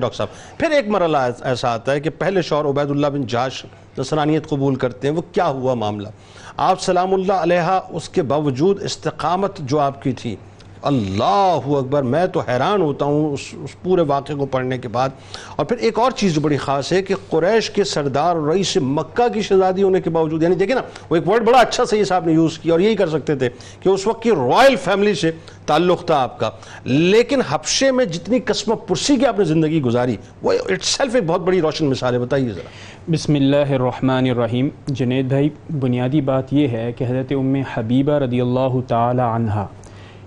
Doctor صاحب، پھر ایک مرحلہ ایسا آتا ہے کہ پہلے شوہر عبید اللہ بن جاش نصرانیت قبول کرتے ہیں، وہ کیا ہوا معاملہ؟ آپ سلام اللہ علیہ اس کے باوجود استقامت جو آپ کی تھی اللہ اکبر میں تو حیران ہوتا ہوں اس, اس پورے واقعے کو پڑھنے کے بعد۔ اور پھر ایک اور چیز جو بڑی خاص ہے کہ قریش کے سردار اور رئیس مکہ کی شہزادی ہونے کے باوجود یعنی دیکھیں نا وہ ایک ورڈ بڑا اچھا صحیح صاحب نے یوز کیا اور یہی کر سکتے تھے کہ اس وقت کی رائل فیملی سے تعلق تھا آپ کا۔ لیکن حبشے میں جتنی قسم پرسی کی آپ نے زندگی گزاری وہ اٹ سیلف ایک بہت بڑی روشن مثال ہے بتائیے ذرا۔ بسم اللہ الرحمن الرحیم۔ جنید بھائی بنیادی بات یہ ہے کہ حضرت ام حبیبہ رضی اللہ تعالی عنہ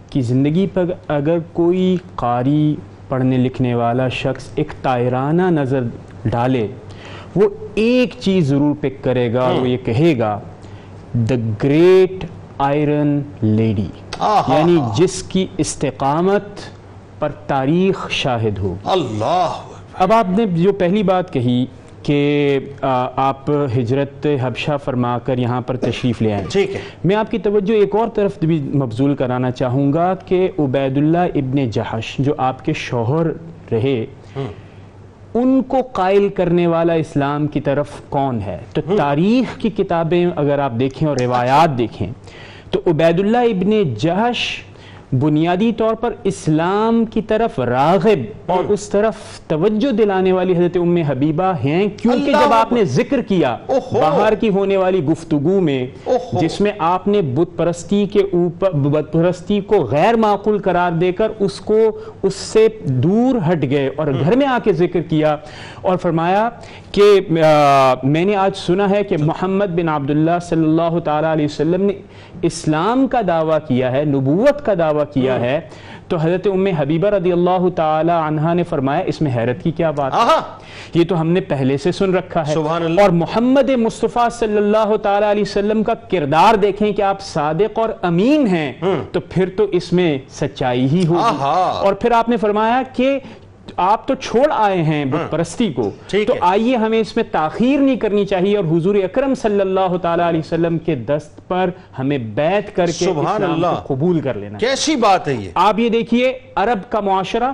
کی زندگی پر اگر کوئی قاری پڑھنے لکھنے والا شخص ایک تائرانہ نظر ڈالے وہ ایک چیز ضرور پک کرے گا وہ یہ کہے گا دا گریٹ آئرن لیڈی یعنی جس کی استقامت پر تاریخ شاہد ہو۔ اللہ اب آپ نے جو پہلی بات کہی کہ آپ ہجرت حبشہ فرما کر یہاں پر تشریف لے آئیں۔ ٹھیک ہے۔ میں آپ کی توجہ ایک اور طرف بھی مبزول کرانا چاہوں گا کہ عبید اللہ ابن جہش جو آپ کے شوہر رہے ان کو قائل کرنے والا اسلام کی طرف کون ہے؟ تو تاریخ کی کتابیں اگر آپ دیکھیں اور روایات دیکھیں تو عبید اللہ ابن جہش بنیادی طور پر اسلام کی طرف راغب اور اس طرف توجہ دلانے والی حضرت ام حبیبہ ہیں کیونکہ جب آپ نے ذکر کیا باہر کی ہونے والی گفتگو میں جس میں آپ نے بت پرستی کے اوپر بت پرستی کو غیر معقول قرار دے کر اس کو اس سے دور ہٹ گئے اور گھر میں آ کے ذکر کیا اور فرمایا کہ میں نے آج سنا ہے کہ محمد بن عبداللہ صلی اللہ تعالیٰ علیہ وسلم نے اسلام کا دعویٰ کیا ہے نبوت کا دعویٰ کیا ہے۔ تو حضرت ام حبیبہ رضی اللہ تعالی عنہ نے فرمایا اس میں حیرت کی کیا بات ہے؟ یہ تو ہم نے پہلے سے سن رکھا ہے۔ اور محمد مصطفیٰ صلی اللہ تعالی علیہ وسلم کا کردار دیکھیں کہ آپ صادق اور امین ہیں۔ تو پھر تو اس میں سچائی ہی ہوگی۔ اور پھر آپ نے فرمایا کہ آپ تو چھوڑ آئے ہیں بت پرستی کو تو آئیے ہمیں اس میں تاخیر نہیں کرنی چاہیے اور حضور اکرم صلی اللہ تعالیٰ علیہ وسلم کے دست پر ہمیں بیعت کر کے اسلام کو قبول کر لینا کیسی بات ہے یہ؟ آپ یہ دیکھیے عرب کا معاشرہ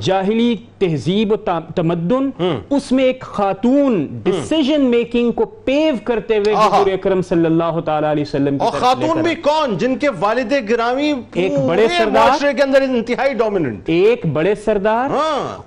جاہلی تہذیب و تمدن اس میں ایک خاتون ڈیسیجن میکنگ کو پیو کرتے ہوئے حضور اکرم صلی اللہ تعالیٰ علیہ وسلم اور خاتون بھی کون؟ جن کے والد گرامی ایک بڑے سردار معاشرے کے اندر انتہائی ڈومیننٹ ایک بڑے سردار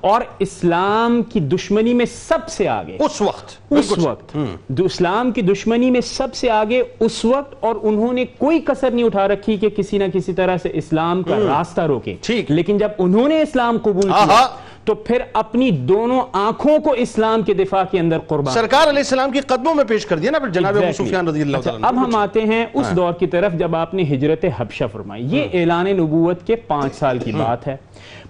اور اسلام کی دشمنی میں سب سے آگے۔ اس وقت اس وقت۔ اسلام کی دشمنی میں سب سے آگے اس وقت اور انہوں نے کوئی کسر نہیں اٹھا رکھی کہ کسی نہ کسی طرح سے اسلام کا راستہ روکے لیکن جب انہوں نے اسلام قبول کیا تو پھر اپنی دونوں آنکھوں کو اسلام کے دفاع کے اندر قربان سرکار علیہ السلام کی قدموں میں پیش کر دیا نا پھر جناب ابو سفیان رضی اللہ تعالیٰ اب ہم آتے ہیں اس دور کی طرف جب آپ نے ہجرت حبشہ فرمائی یہ اعلان نبوت کے پانچ سال کی بات ہے۔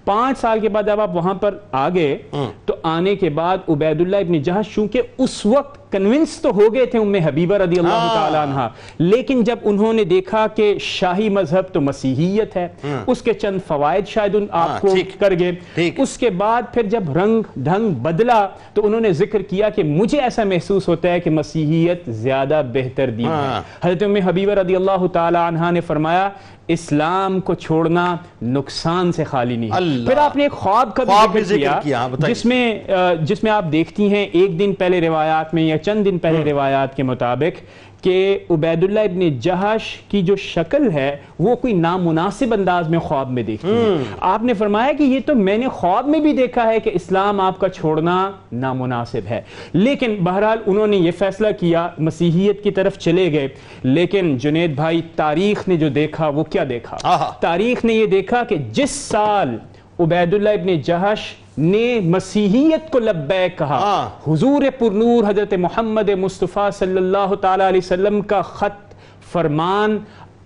پانچ سال کے بعد جب آپ وہاں پر آگئے تو آنے کے بعد عبید اللہ ابن جہاز چونکہ اس وقت کنونس تو ہو گئے تھے ام حبیبہ رضی اللہ تعالیٰ عنہ۔ لیکن جب انہوں نے دیکھا کہ شاہی مذہب تو مسیحیت ہے اس کے چند فوائد شاید ان آپ کو کر گئے۔ اس کے بعد پھر جب رنگ ڈھنگ بدلا تو انہوں نے ذکر کیا کہ مجھے ایسا محسوس ہوتا ہے کہ مسیحیت زیادہ بہتر دین ہے۔ حضرت ام حبیبہ رضی اللہ تعالیٰ عنہ نے فرمایا اسلام کو چھوڑنا نقصان سے خالی نہیں پھر آپ نے ایک خواب کا بھی ذکر کیا جس میں جس میں آپ دیکھتی ہیں ایک دن پہلے روایات میں یا چند دن پہلے روایات کے مطابق کہ عبید اللہ ابن جہش کی جو شکل ہے وہ کوئی نامناسب انداز میں خواب میں دیکھتی ہے۔ آپ نے فرمایا کہ یہ تو میں نے خواب میں بھی دیکھا ہے کہ اسلام آپ کا چھوڑنا نامناسب ہے۔ لیکن بہرحال انہوں نے یہ فیصلہ کیا مسیحیت کی طرف چلے گئے۔ لیکن جنید بھائی تاریخ نے جو دیکھا وہ کیا دیکھا؟ تاریخ نے یہ دیکھا کہ جس سال عبید اللہ ابن جہش نے مسیحیت کو لبیک کہا۔ حضور پرنور حضرت محمد مصطفیٰ صلی اللہ تعالیٰ علیہ وسلم کا خط فرمان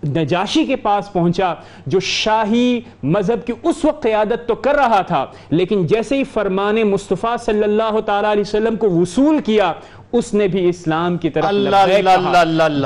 نجاشی کے پاس پہنچا جو شاہی مذہب کی اس وقت قیادت تو کر رہا تھا لیکن جیسے ہی فرمان مصطفیٰ صلی اللہ تعالیٰ علیہ وسلم کو وصول کیا اس نے بھی اسلام کی طرف لبیک کہا۔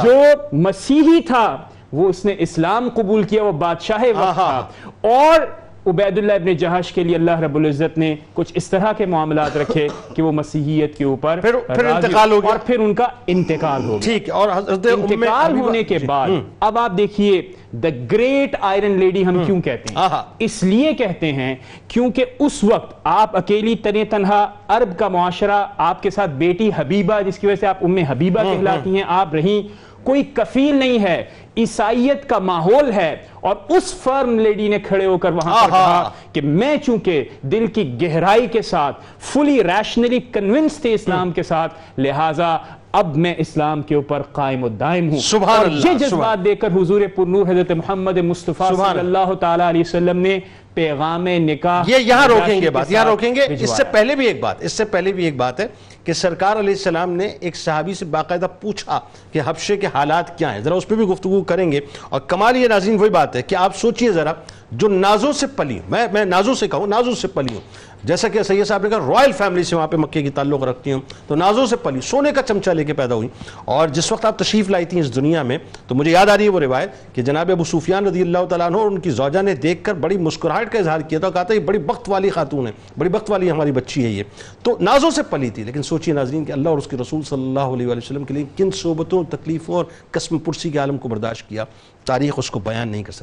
جو مسیحی تھا وہ اس نے اسلام قبول کیا وہ بادشاہ وقت تھا۔ اور عبیداللہ ابن جہش کے لیے اللہ رب العزت نے کچھ اس طرح کے معاملات رکھے کہ وہ مسیحیت کے اوپر پھر- پھر انتقال ہو گیا۔ اور پھر ان کا انتقال ہو گیا۔ ٹھیک اور حضرت انتقال ہونے کے بعد اب آپ دیکھیے دا گریٹ آئرن لیڈی ہم کیوں کہتے۔ ہیں؟ اس لیے کہتے ہیں کیونکہ اس وقت آپ اکیلی تنے تنہا عرب کا معاشرہ آپ کے ساتھ بیٹی حبیبہ جس کی وجہ سے آپ ام حبیبہ کہلاتی ہیں آپ رہیں۔ کوئی کفیل نہیں ہے عیسائیت کا ماحول ہے اور اس فرم لیڈی نے کھڑے ہو کر وہاں پر۔ کہا کہ میں چونکہ دل کی گہرائی کے ساتھ فلی ریشنلی کنونس تھے اسلام کے ساتھ لہٰذا اب میں اسلام کے اوپر قائم و دائم ہوں۔ سبحان اور اللہ، یہ جذبات دے کر حضور پر نور حضرت محمد مصطفیٰ سبحان صلی اللہ تعالیٰ علیہ وسلم نے پیغام نکاح یہ یہاں روکیں گے بات یہاں روکیں گے۔ اس سے۔ پہلے بھی ایک بات اس سے پہلے بھی ایک بات ہے کہ سرکار علیہ السلام نے ایک صحابی سے باقاعدہ پوچھا کہ حبشے کے حالات کیا ہیں۔ ذرا اس پہ بھی گفتگو کریں گے۔ اور کمال یہ ناظرین وہی بات ہے کہ آپ سوچئے ذرا جو نازوں سے پلی میں میں نازوں سے کہوں نازوں سے پلی ہوں۔ جیسا کہ سید صاحب نے کہا رائل فیملی سے وہاں پہ مکے کی تعلق رکھتی ہوں۔ تو نازوں سے پلی، سونے کا چمچہ لے کے پیدا ہوئی۔ اور جس وقت آپ تشریف لائی تھیں اس دنیا میں، تو مجھے یاد آ رہی ہے وہ روایت کہ جناب ابو سفیان رضی اللہ تعالیٰ عنہ اور ان کی زوجہ نے دیکھ کر بڑی مسکراہٹ کا اظہار کیا تھا کہا تھا، یہ بڑی بخت والی خاتون ہے، بڑی بخت والی ہماری بچی ہے یہ۔ تو نازوں سے پلی تھی، لیکن سوچیے ناظرین کہ اللہ اور اس کے رسول صلی اللہ علیہ وسلم کے لیے کن صحبتوں تکلیفوں اور قسم پرسی کے عالم کو برداشت کیا۔ تاریخ اس کو بیان نہیں کر سکتی